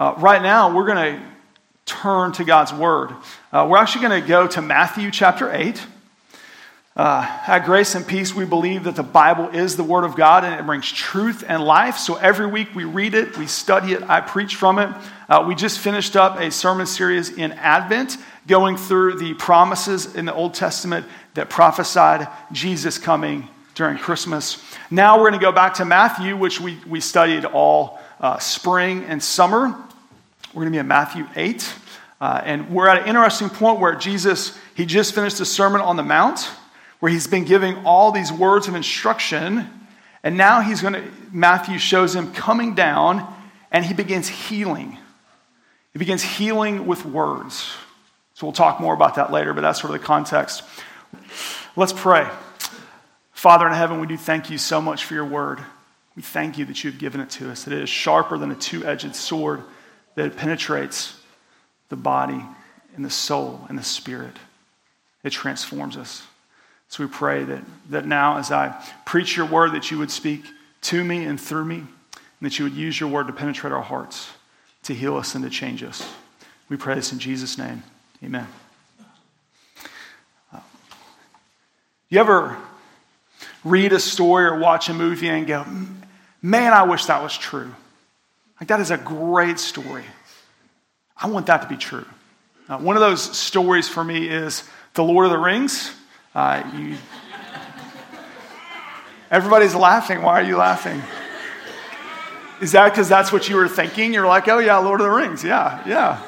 Uh, right now, we're going to turn to God's Word. Uh, we're actually going to go to Matthew chapter 8. Uh, at Grace and Peace, we believe that the Bible is the Word of God and it brings truth and life. So every week we read it, we study it, I preach from it. Uh, we just finished up a sermon series in Advent, going through the promises in the Old Testament that prophesied Jesus coming during Christmas. Now we're going to go back to Matthew, which we, we studied all uh, spring and summer. We're going to be in Matthew 8. Uh, and we're at an interesting point where Jesus, he just finished a sermon on the Mount where he's been giving all these words of instruction. And now he's going to, Matthew shows him coming down and he begins healing. He begins healing with words. So we'll talk more about that later, but that's sort of the context. Let's pray. Father in heaven, we do thank you so much for your word. We thank you that you've given it to us, that it is sharper than a two edged sword, that it penetrates the body and the soul and the spirit. It transforms us. So we pray that, that now, as I preach your word, that you would speak to me and through me, and that you would use your word to penetrate our hearts, to heal us and to change us. We pray this in Jesus' name. Amen. Uh, you ever read a story or watch a movie and go, man, I wish that was true? Like, that is a great story. I want that to be true. Uh, one of those stories for me is The Lord of the Rings. Uh, you, everybody's laughing. Why are you laughing? Is that because that's what you were thinking? You're like, oh, yeah, Lord of the Rings. Yeah, yeah.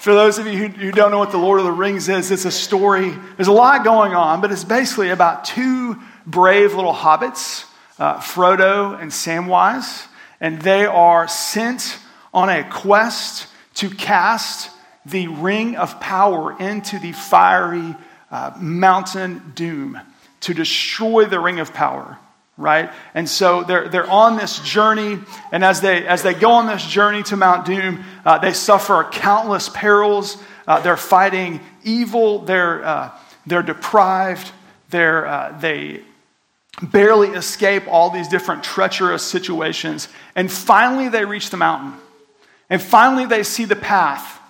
For those of you who, who don't know what the Lord of the Rings is, it's a story. There's a lot going on, but it's basically about two brave little hobbits, uh, Frodo and Samwise, and they are sent on a quest to cast the ring of power into the fiery uh, mountain doom to destroy the ring of power right? And so they're, they're on this journey and as they as they go on this journey to mount doom uh, they suffer countless perils. Uh, they're fighting evil. They're uh, they're deprived. They're uh, they barely escape all these different treacherous situations and finally they reach the mountain and finally they see the path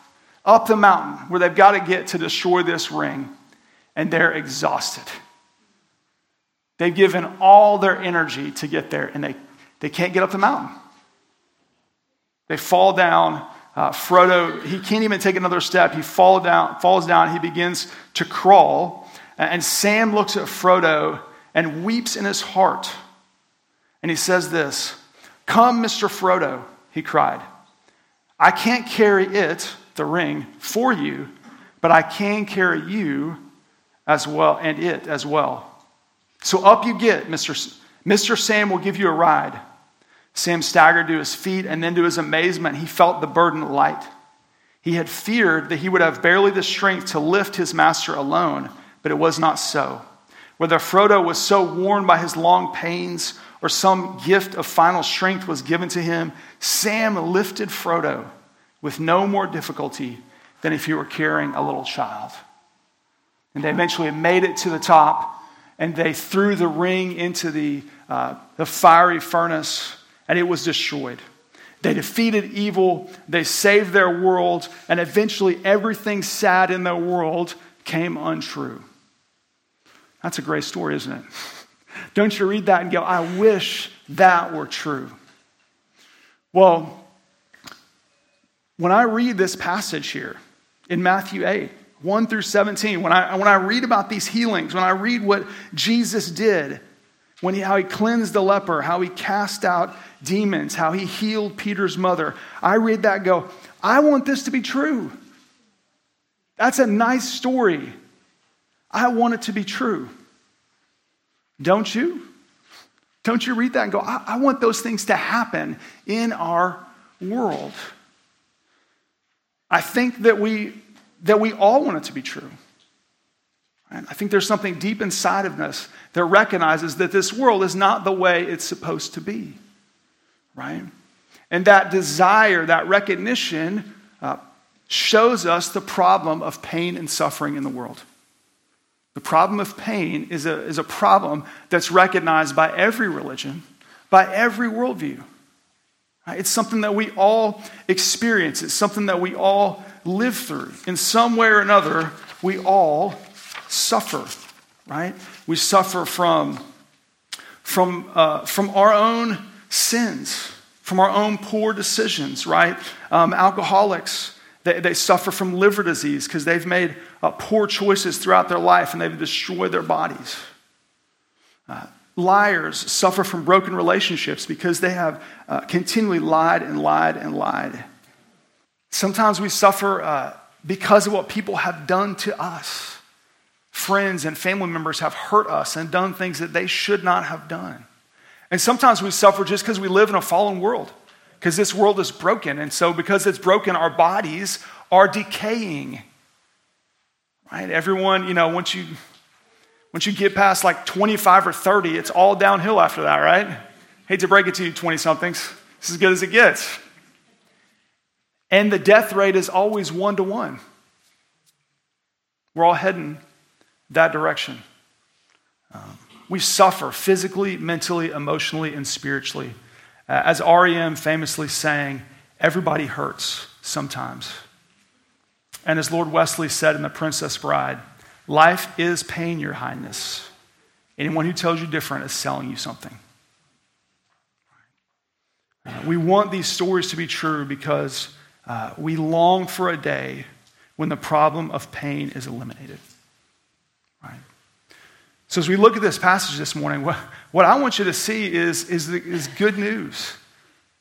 up the mountain where they've got to get to destroy this ring and they're exhausted. They've given all their energy to get there, and they, they can't get up the mountain. They fall down. Uh, Frodo, he can't even take another step. He fall down, falls down. He begins to crawl. And Sam looks at Frodo and weeps in his heart. And he says this Come, Mr. Frodo, he cried. I can't carry it, the ring, for you, but I can carry you as well, and it as well. So up you get, Mr. Mr. Sam will give you a ride. Sam staggered to his feet, and then to his amazement, he felt the burden light. He had feared that he would have barely the strength to lift his master alone, but it was not so. Whether Frodo was so worn by his long pains or some gift of final strength was given to him, Sam lifted Frodo with no more difficulty than if he were carrying a little child. And they eventually made it to the top, and they threw the ring into the, uh, the fiery furnace, and it was destroyed. They defeated evil, they saved their world, and eventually everything sad in their world came untrue. That's a great story, isn't it? Don't you read that and go, I wish that were true? Well, when I read this passage here in Matthew 8, 1 through 17, when I, when I read about these healings, when I read what Jesus did, when he, how he cleansed the leper, how he cast out demons, how he healed Peter's mother, I read that go, I want this to be true. That's a nice story. I want it to be true. Don't you? Don't you read that and go, I, I want those things to happen in our world? I think that we that we all want it to be true. And I think there's something deep inside of us that recognizes that this world is not the way it's supposed to be, right? And that desire, that recognition, uh, shows us the problem of pain and suffering in the world. The problem of pain is a, is a problem that's recognized by every religion, by every worldview. It's something that we all experience, it's something that we all live through. In some way or another, we all suffer, right? We suffer from, from, uh, from our own sins, from our own poor decisions, right? Um, alcoholics, they, they suffer from liver disease because they've made uh, poor choices throughout their life and they've destroyed their bodies. Uh, liars suffer from broken relationships because they have uh, continually lied and lied and lied. Sometimes we suffer uh, because of what people have done to us. Friends and family members have hurt us and done things that they should not have done. And sometimes we suffer just because we live in a fallen world, because this world is broken. And so, because it's broken, our bodies are decaying. Right? Everyone, you know, once you once you get past like 25 or 30, it's all downhill after that, right? Hate to break it to you, 20 somethings. It's as good as it gets. And the death rate is always one to one. We're all heading that direction. Um, we suffer physically, mentally, emotionally, and spiritually. Uh, as REM famously sang, everybody hurts sometimes. And as Lord Westley said in The Princess Bride, life is pain, Your Highness. Anyone who tells you different is selling you something. Uh, we want these stories to be true because uh, we long for a day when the problem of pain is eliminated. Right? So, as we look at this passage this morning, what, what I want you to see is, is, is good news.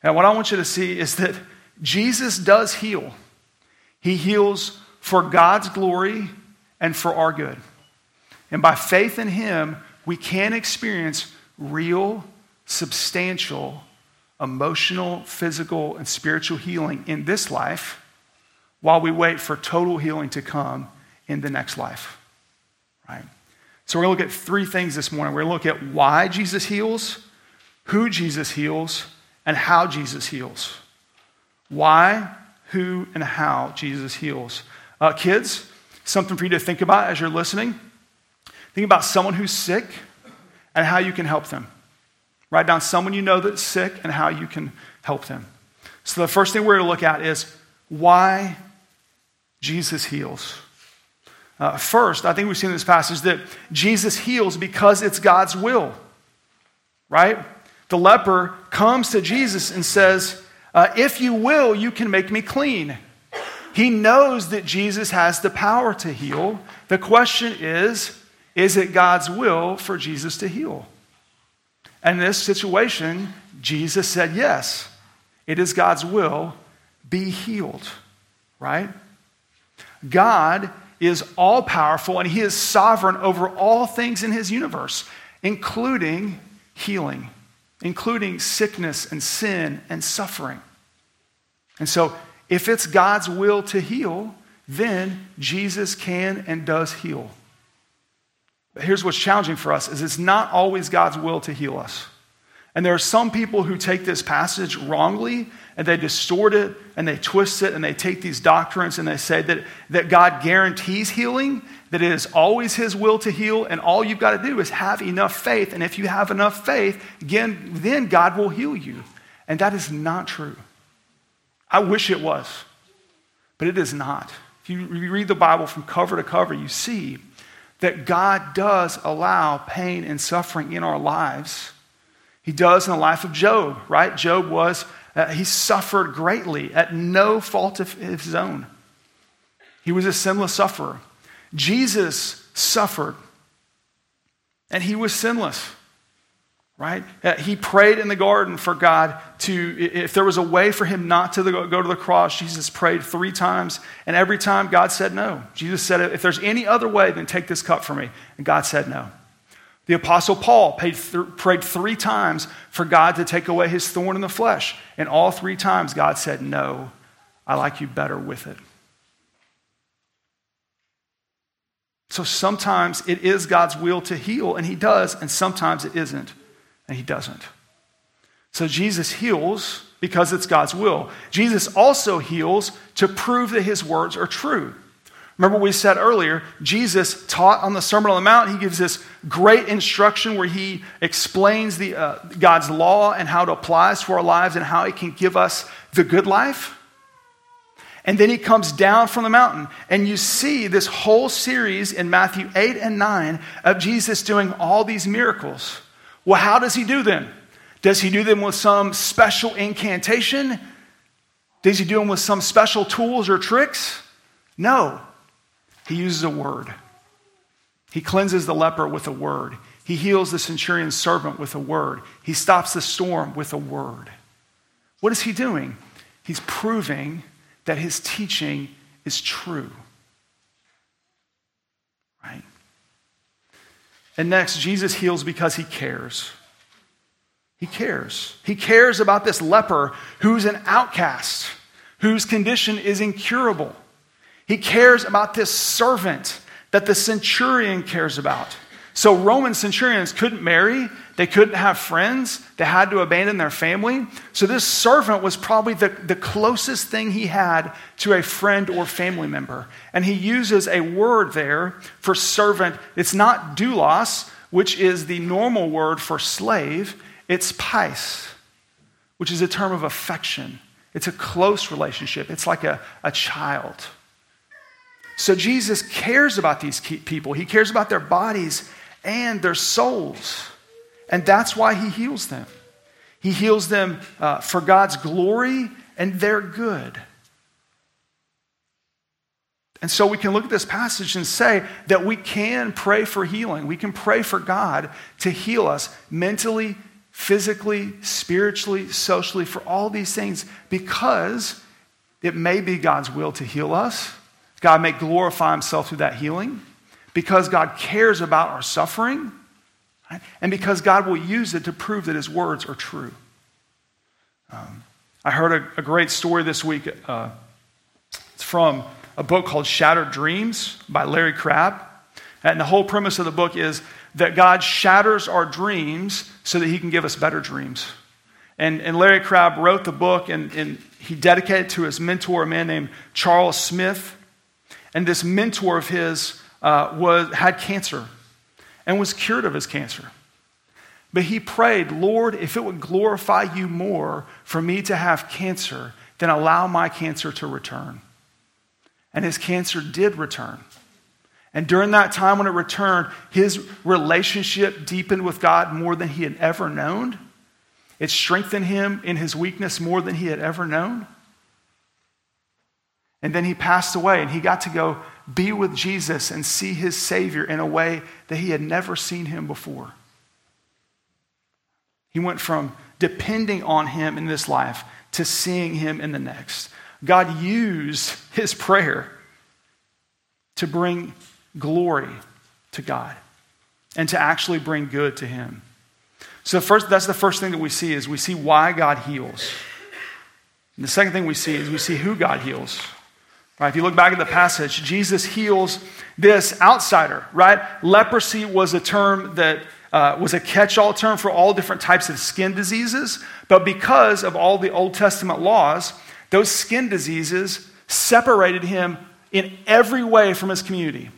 And what I want you to see is that Jesus does heal. He heals for God's glory and for our good. And by faith in Him, we can experience real, substantial, emotional, physical, and spiritual healing in this life while we wait for total healing to come in the next life. Right? So, we're going to look at three things this morning. We're going to look at why Jesus heals, who Jesus heals, and how Jesus heals. Why, who, and how Jesus heals. Uh, kids, something for you to think about as you're listening. Think about someone who's sick and how you can help them. Write down someone you know that's sick and how you can help them. So, the first thing we're going to look at is why Jesus heals. Uh, first, I think we've seen in this passage that Jesus heals because it's God's will, right? The leper comes to Jesus and says, uh, If you will, you can make me clean. He knows that Jesus has the power to heal. The question is, is it God's will for Jesus to heal? And in this situation, Jesus said, Yes, it is God's will, be healed, right? God is all powerful and he is sovereign over all things in his universe, including healing, including sickness and sin and suffering. And so, if it's God's will to heal, then Jesus can and does heal. But here's what's challenging for us is it's not always God's will to heal us. And there are some people who take this passage wrongly and they distort it and they twist it and they take these doctrines and they say that, that God guarantees healing, that it is always His will to heal, and all you've got to do is have enough faith. And if you have enough faith, again, then God will heal you. And that is not true. I wish it was, but it is not. If you read the Bible from cover to cover, you see that God does allow pain and suffering in our lives he does in the life of Job, right? Job was, uh, he suffered greatly at no fault of his own. He was a sinless sufferer. Jesus suffered, and he was sinless, right? Uh, he prayed in the garden for God to, if there was a way for him not to go to the cross, Jesus prayed three times, and every time God said no. Jesus said, if there's any other way, then take this cup from me. And God said no. The Apostle Paul prayed three times for God to take away his thorn in the flesh. And all three times, God said, No, I like you better with it. So sometimes it is God's will to heal, and he does, and sometimes it isn't, and he doesn't. So Jesus heals because it's God's will. Jesus also heals to prove that his words are true. Remember, we said earlier, Jesus taught on the Sermon on the Mount. He gives this great instruction where he explains the, uh, God's law and how it applies to our lives and how it can give us the good life. And then he comes down from the mountain, and you see this whole series in Matthew 8 and 9 of Jesus doing all these miracles. Well, how does he do them? Does he do them with some special incantation? Does he do them with some special tools or tricks? No. He uses a word. He cleanses the leper with a word. He heals the centurion's servant with a word. He stops the storm with a word. What is he doing? He's proving that his teaching is true. Right? And next, Jesus heals because he cares. He cares. He cares about this leper who's an outcast, whose condition is incurable. He cares about this servant that the centurion cares about. So, Roman centurions couldn't marry, they couldn't have friends, they had to abandon their family. So, this servant was probably the, the closest thing he had to a friend or family member. And he uses a word there for servant. It's not doulos, which is the normal word for slave, it's pais, which is a term of affection. It's a close relationship, it's like a, a child. So Jesus cares about these people. He cares about their bodies and their souls. And that's why he heals them. He heals them uh, for God's glory and their good. And so we can look at this passage and say that we can pray for healing. We can pray for God to heal us mentally, physically, spiritually, socially, for all these things because it may be God's will to heal us God may glorify himself through that healing, because God cares about our suffering, right? and because God will use it to prove that his words are true. Um, I heard a, a, great story this week. Uh, it's from a book called Shattered Dreams by Larry Crabb. And the whole premise of the book is that God shatters our dreams so that he can give us better dreams. And, and Larry Crabb wrote the book and, and he dedicated it to his mentor, a man named Charles Smith. And this mentor of his uh, was, had cancer and was cured of his cancer. But he prayed, Lord, if it would glorify you more for me to have cancer, then allow my cancer to return. And his cancer did return. And during that time when it returned, his relationship deepened with God more than he had ever known. It strengthened him in his weakness more than he had ever known. And then he passed away and he got to go be with Jesus and see his Savior in a way that he had never seen him before. He went from depending on him in this life to seeing him in the next. God used his prayer to bring glory to God and to actually bring good to him. So first, that's the first thing that we see is we see why God heals. And the second thing we see is we see who God heals. Right? If you look back at the passage, Jesus heals this outsider, right? Leprosy was a term that uh, was a catch all term for all different types of skin diseases. But because of all the Old Testament laws, those skin diseases separated him in every way from his community.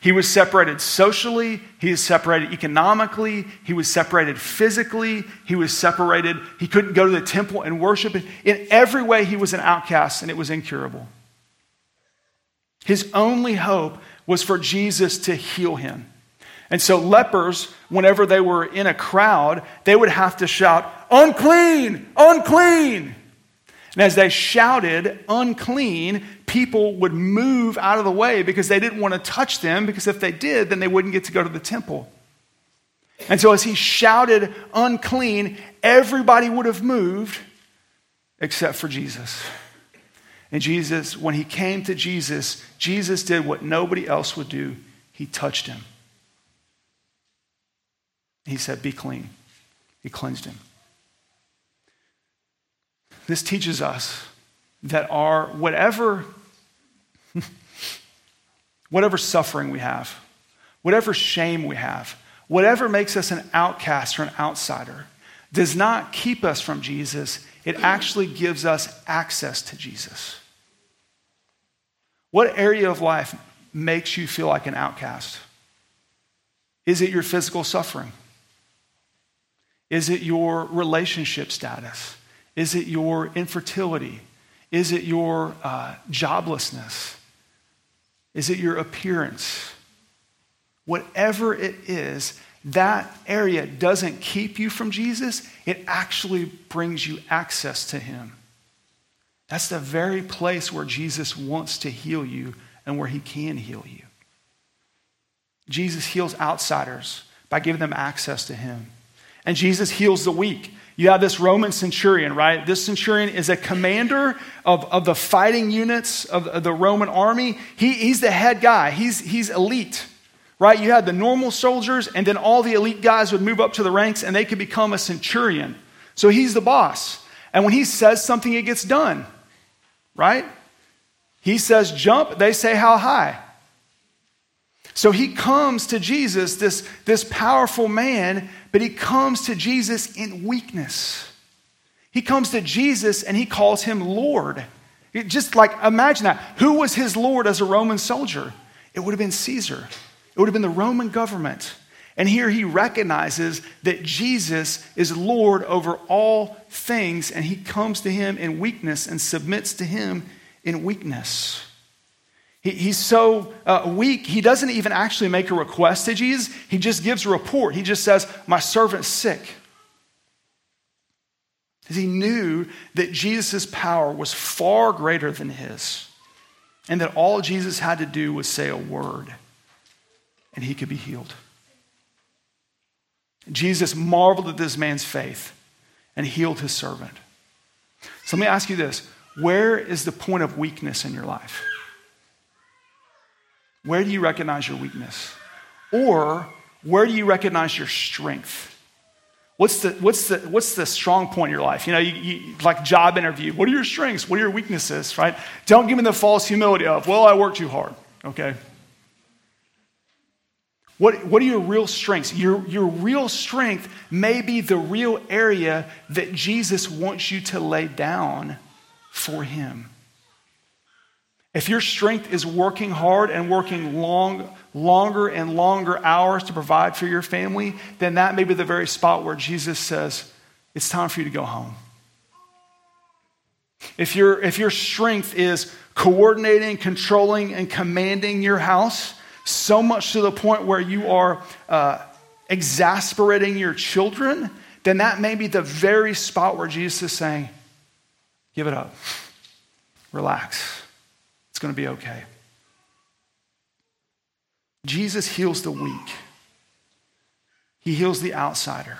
He was separated socially, he was separated economically, he was separated physically, he was separated, he couldn't go to the temple and worship. In every way, he was an outcast and it was incurable. His only hope was for Jesus to heal him. And so, lepers, whenever they were in a crowd, they would have to shout, Unclean! Unclean! And as they shouted, Unclean, people would move out of the way because they didn't want to touch them, because if they did, then they wouldn't get to go to the temple. And so, as he shouted, Unclean, everybody would have moved except for Jesus. And Jesus, when he came to Jesus, Jesus did what nobody else would do. He touched him. He said, Be clean. He cleansed him. This teaches us that our whatever whatever suffering we have, whatever shame we have, whatever makes us an outcast or an outsider, does not keep us from Jesus. It actually gives us access to Jesus. What area of life makes you feel like an outcast? Is it your physical suffering? Is it your relationship status? Is it your infertility? Is it your uh, joblessness? Is it your appearance? Whatever it is, that area doesn't keep you from Jesus, it actually brings you access to Him. That's the very place where Jesus wants to heal you and where He can heal you. Jesus heals outsiders by giving them access to Him. And Jesus heals the weak. You have this Roman centurion, right? This centurion is a commander of, of the fighting units of, of the Roman army. He, he's the head guy, he's, he's elite, right? You had the normal soldiers, and then all the elite guys would move up to the ranks and they could become a centurion. So he's the boss. And when he says something, it gets done, right? He says jump, they say how high. So he comes to Jesus, this, this powerful man, but he comes to Jesus in weakness. He comes to Jesus and he calls him Lord. Just like imagine that. Who was his Lord as a Roman soldier? It would have been Caesar, it would have been the Roman government. And here he recognizes that Jesus is Lord over all things, and he comes to him in weakness and submits to him in weakness. He, he's so uh, weak, he doesn't even actually make a request to Jesus. He just gives a report. He just says, My servant's sick. Because he knew that Jesus' power was far greater than his, and that all Jesus had to do was say a word, and he could be healed. Jesus marveled at this man's faith and healed his servant. So let me ask you this where is the point of weakness in your life? Where do you recognize your weakness? Or where do you recognize your strength? What's the, what's the, what's the strong point in your life? You know, you, you, like job interview. What are your strengths? What are your weaknesses, right? Don't give me the false humility of, well, I work too hard, okay? What, what are your real strengths? Your, your real strength may be the real area that Jesus wants you to lay down for Him. If your strength is working hard and working long, longer and longer hours to provide for your family, then that may be the very spot where Jesus says, It's time for you to go home. If, your if your strength is coordinating, controlling, and commanding your house, so much to the point where you are uh, exasperating your children, then that may be the very spot where Jesus is saying, Give it up, relax it's going to be okay. Jesus heals the weak, He heals the outsider.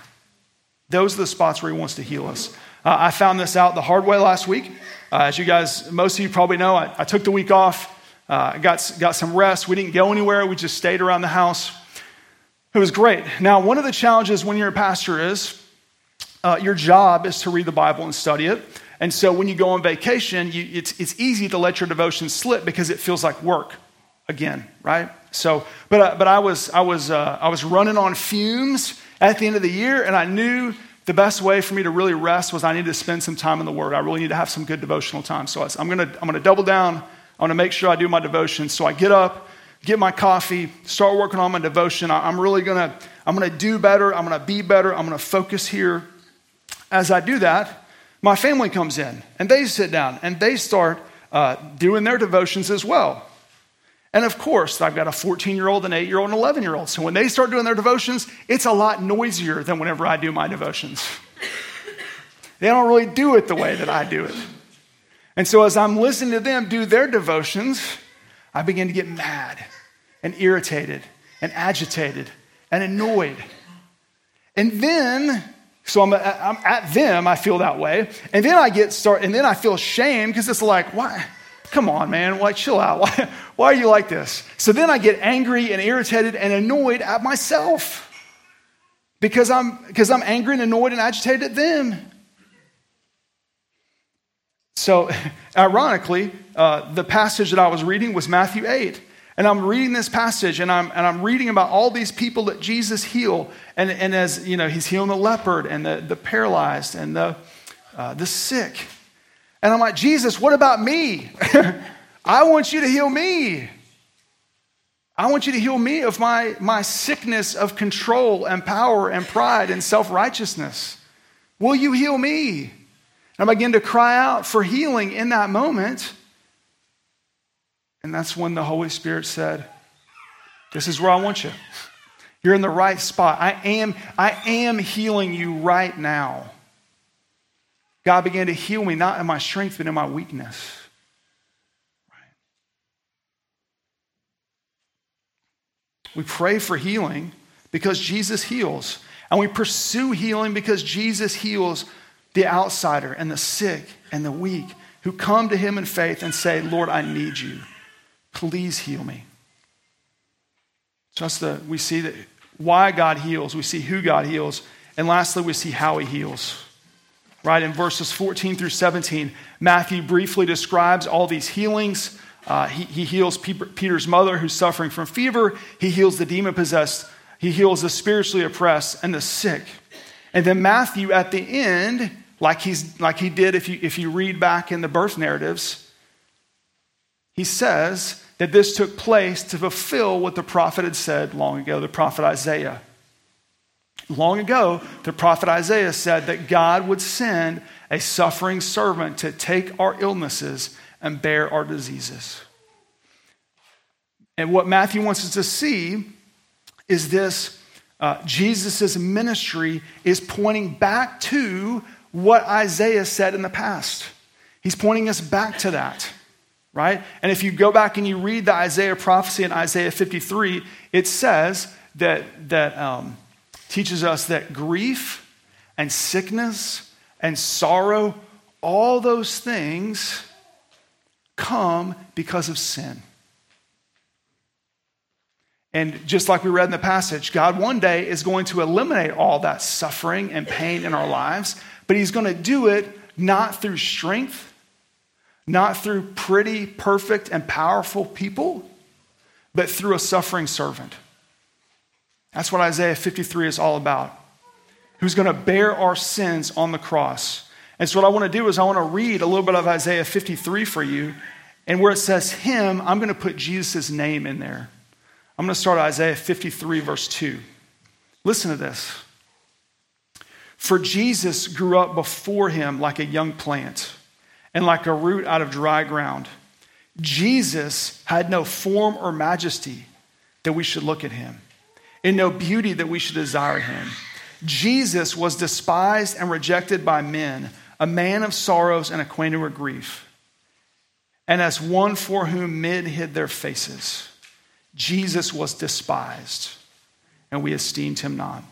Those are the spots where He wants to heal us. Uh, I found this out the hard way last week. Uh, as you guys, most of you probably know, I, I took the week off, uh, got, got some rest. We didn't go anywhere, we just stayed around the house. It was great. Now, one of the challenges when you're a pastor is uh, your job is to read the Bible and study it. And so when you go on vacation, you, it's, it's easy to let your devotion slip because it feels like work again, right? So, but, uh, but I was, I, was, uh, I was running on fumes at the end of the year, and I knew the best way for me to really rest was I needed to spend some time in the Word. I really need to have some good devotional time. So I'm going to I'm going to double down. I want to make sure I do my devotion. So I get up, get my coffee, start working on my devotion. I'm really going to I'm going to do better. I'm going to be better. I'm going to focus here. As I do that, my family comes in and they sit down and they start uh, doing their devotions as well. And of course, I've got a 14 year old, an 8 year old, an 11 year old. So when they start doing their devotions, it's a lot noisier than whenever I do my devotions. they don't really do it the way that I do it. And so as I'm listening to them do their devotions, I begin to get mad and irritated and agitated and annoyed. And then so I'm, I'm at them, I feel that way. And then I get start, and then I feel shame because it's like, why? Come on, man, why chill out? Why, why are you like this? So then I get angry and irritated and annoyed at myself because I'm because I'm angry and annoyed and agitated at them. So, ironically, uh, the passage that I was reading was Matthew 8. And I'm reading this passage and I'm, and I'm reading about all these people that Jesus healed. And, and as, you know, he's healing the leper and the, the paralyzed and the, uh, the sick. And I'm like, Jesus, what about me? I want you to heal me. I want you to heal me of my, my sickness of control and power and pride and self righteousness. Will you heal me? I begin to cry out for healing in that moment. And that's when the Holy Spirit said, This is where I want you. You're in the right spot. I am, I am healing you right now. God began to heal me, not in my strength, but in my weakness. We pray for healing because Jesus heals. And we pursue healing because Jesus heals the outsider and the sick and the weak who come to him in faith and say, Lord, I need you. Please heal me. Just the, we see that why God heals, we see who God heals, and lastly, we see how he heals. Right in verses 14 through 17, Matthew briefly describes all these healings. Uh, he, he, heals Peter's mother who's suffering from fever. He heals the demon possessed. He heals the spiritually oppressed and the sick. And then Matthew, at the end, like, he's, like he did if you, if you read back in the birth narratives, he says that this took place to fulfill what the prophet had said long ago, the prophet Isaiah. Long ago, the prophet Isaiah said that God would send a suffering servant to take our illnesses and bear our diseases. And what Matthew wants us to see is this uh, Jesus' ministry is pointing back to what Isaiah said in the past. He's pointing us back to that right? And if you go back and you read the Isaiah prophecy in Isaiah 53, it says that, that um, teaches us that grief and sickness and sorrow, all those things come because of sin. And just like we read in the passage, God one day is going to eliminate all that suffering and pain in our lives, but He's going to do it not through strength not through pretty, perfect, and powerful people, but through a suffering servant. That's what Isaiah 53 is all about. Who's going to bear our sins on the cross. And so, what I want to do is, I want to read a little bit of Isaiah 53 for you. And where it says him, I'm going to put Jesus' name in there. I'm going to start Isaiah 53, verse 2. Listen to this. For Jesus grew up before him like a young plant and like a root out of dry ground. Jesus had no form or majesty that we should look at him, and no beauty that we should desire him. Jesus was despised and rejected by men, a man of sorrows and acquainted with grief. And as one for whom men hid their faces, Jesus was despised, and we esteemed him not.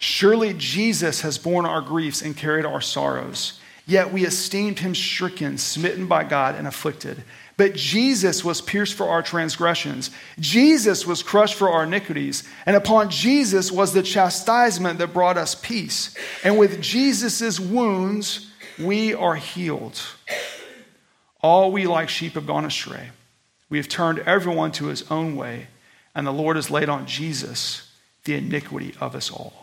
Surely Jesus has borne our griefs and carried our sorrows. Yet we esteemed him stricken, smitten by God, and afflicted. But Jesus was pierced for our transgressions. Jesus was crushed for our iniquities. And upon Jesus was the chastisement that brought us peace. And with Jesus' wounds, we are healed. All we like sheep have gone astray. We have turned everyone to his own way, and the Lord has laid on Jesus the iniquity of us all.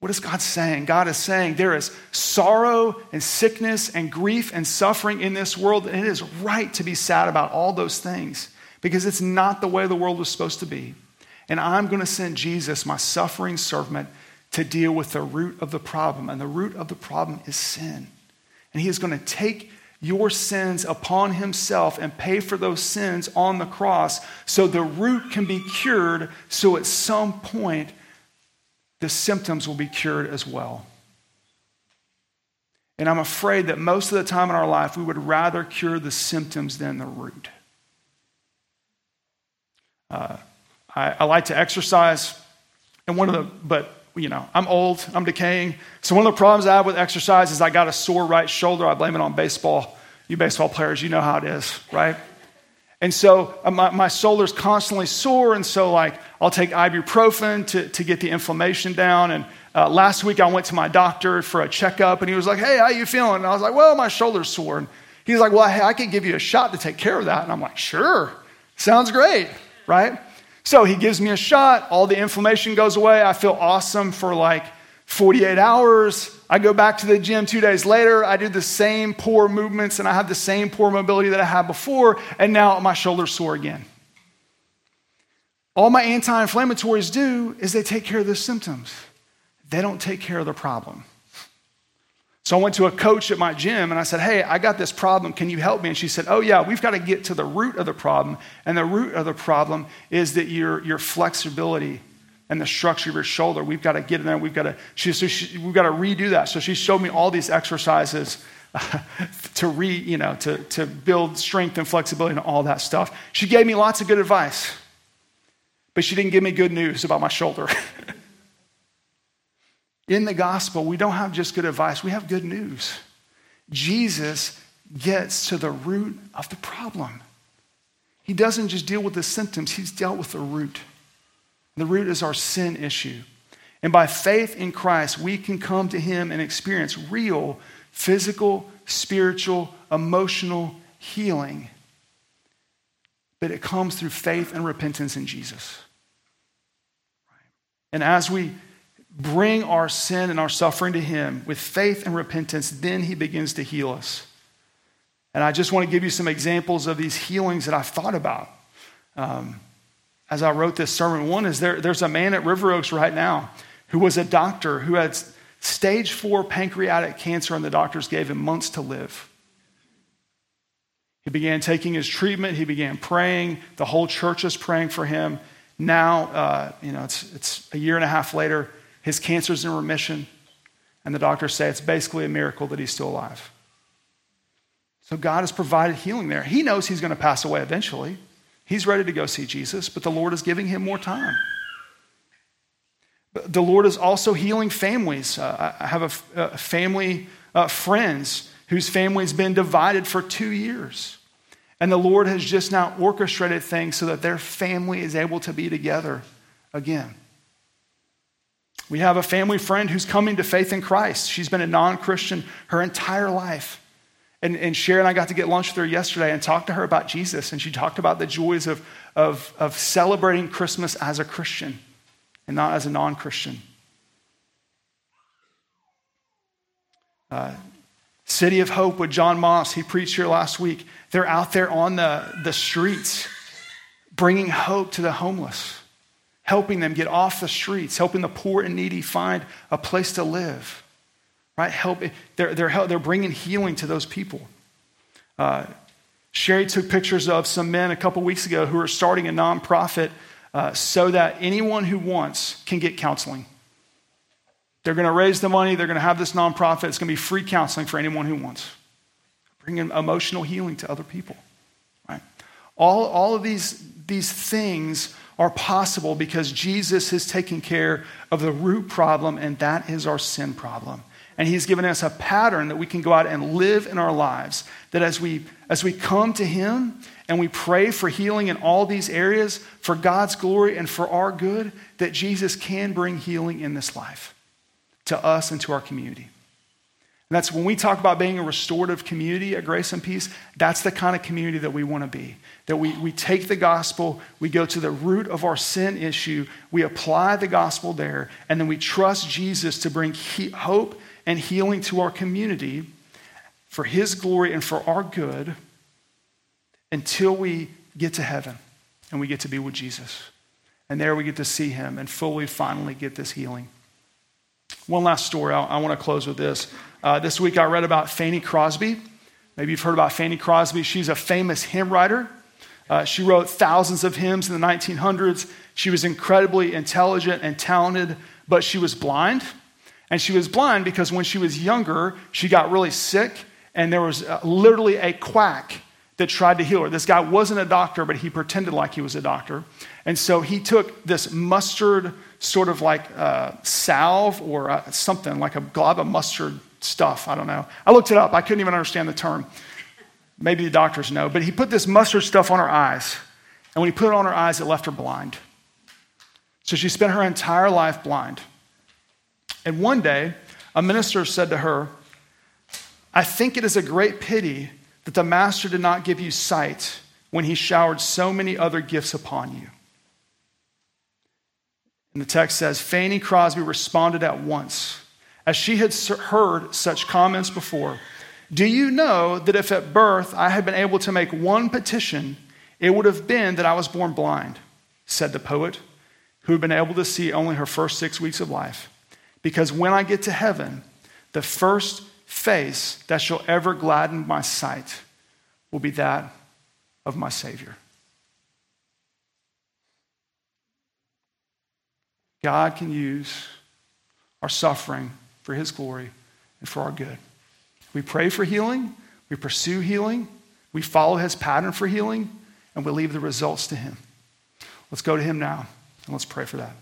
What is God saying? God is saying there is sorrow and sickness and grief and suffering in this world, and it is right to be sad about all those things because it's not the way the world was supposed to be. And I'm going to send Jesus, my suffering servant, to deal with the root of the problem. And the root of the problem is sin. And he is going to take your sins upon himself and pay for those sins on the cross so the root can be cured so at some point the symptoms will be cured as well. And I'm afraid that most of the time in our life, we would rather cure the symptoms than the root. Uh, I, I, like to exercise, and one of the, but you know, I'm old, I'm decaying. So one of the problems I have with exercise is I got a sore right shoulder. I blame it on baseball. You baseball players, you know how it is, right? And so uh, my, my shoulder's constantly sore, and so like I'll take ibuprofen to, to get the inflammation down. And uh, last week I went to my doctor for a checkup, and he was like, "Hey, how you feeling?" And I was like, "Well, my shoulder's sore." And he's like, "Well, hey, I can give you a shot to take care of that." And I'm like, "Sure, sounds great, right?" So he gives me a shot. All the inflammation goes away. I feel awesome for like 48 hours. I go back to the gym two days later. I do the same poor movements and I have the same poor mobility that I had before. And now my shoulder's sore again. All my anti inflammatories do is they take care of the symptoms, they don't take care of the problem. So I went to a coach at my gym and I said, Hey, I got this problem. Can you help me? And she said, Oh, yeah, we've got to get to the root of the problem. And the root of the problem is that your, your flexibility and the structure of your shoulder, we've got to get in there. We've got to, she, so she, we've got to redo that. So she showed me all these exercises to re, you know, to, to build strength and flexibility and all that stuff. She gave me lots of good advice, but she didn't give me good news about my shoulder. In the gospel, we don't have just good advice, we have good news. Jesus gets to the root of the problem. He doesn't just deal with the symptoms, he's dealt with the root. The root is our sin issue. And by faith in Christ, we can come to him and experience real physical, spiritual, emotional healing. But it comes through faith and repentance in Jesus. And as we bring our sin and our suffering to Him with faith and repentance, then He begins to heal us. And I just want to give you some examples of these healings that I've thought about um, as I wrote this sermon. One is there, there's a man at River Oaks right now who was a doctor who had stage four pancreatic cancer, and the doctors gave him months to live. He began taking his treatment, he began praying, the whole church is praying for him. Now, uh, you know, it's, it's a year and a half later, his cancer's in remission, and the doctors say it's basically a miracle that he's still alive. So God has provided healing there. He knows he's going to pass away eventually. He's ready to go see Jesus, but the Lord is giving him more time. The Lord is also healing families. Uh, I have a, a family, uh, friends whose family's been divided for two years. And the Lord has just now orchestrated things so that their family is able to be together again. We have a family friend who's coming to faith in Christ. She's been a non Christian her entire life. And, and Sharon and I got to get lunch with her yesterday and talk to her about Jesus. And she talked about the joys of, of, of celebrating Christmas as a Christian and not as a non Christian. Uh, City of Hope with John Moss, he preached here last week. They're out there on the, the streets bringing hope to the homeless helping them get off the streets, helping the poor and needy find a place to live. Right? Help, they're, they're, they're bringing healing to those people. Uh, Sherry took pictures of some men a couple weeks ago who are starting a nonprofit uh, so that anyone who wants can get counseling. They're going to raise the money, they're going to have this nonprofit. It's going to be free counseling for anyone who wants. Bringing emotional healing to other people. Right? All, all of these, these things are possible because Jesus has taken care of the root problem, and that is our sin problem. And he's given us a pattern that we can go out and live in our lives. That as we, as we come to him and we pray for healing in all these areas for God's glory and for our good, that Jesus can bring healing in this life to us and to our community. And that's when we talk about being a restorative community at Grace and Peace, that's the kind of community that we want to be. That we, we take the gospel, we go to the root of our sin issue, we apply the gospel there, and then we trust Jesus to bring he, hope and healing to our community for his glory and for our good until we get to heaven and we get to be with Jesus. And there we get to see him and fully, finally get this healing. One last story. I, I want to close with this. Uh, this week I read about Fanny Crosby. Maybe you've heard about Fanny Crosby. She's a famous hymn writer. Uh, she wrote thousands of hymns in the 1900s. She was incredibly intelligent and talented, but she was blind. And she was blind because when she was younger, she got really sick, and there was uh, literally a quack that tried to heal her. This guy wasn't a doctor, but he pretended like he was a doctor. And so he took this mustard, sort of like uh, salve or uh, something, like a glob of mustard stuff. I don't know. I looked it up. I couldn't even understand the term. Maybe the doctors know. But he put this mustard stuff on her eyes. And when he put it on her eyes, it left her blind. So she spent her entire life blind. And one day, a minister said to her, I think it is a great pity that the master did not give you sight when he showered so many other gifts upon you. And the text says Fanny Crosby responded at once, as she had heard such comments before. Do you know that if at birth I had been able to make one petition, it would have been that I was born blind, said the poet, who had been able to see only her first six weeks of life. Because when I get to heaven, the first face that shall ever gladden my sight will be that of my Savior. God can use our suffering for His glory and for our good. We pray for healing, we pursue healing, we follow His pattern for healing, and we leave the results to Him. Let's go to Him now and let's pray for that.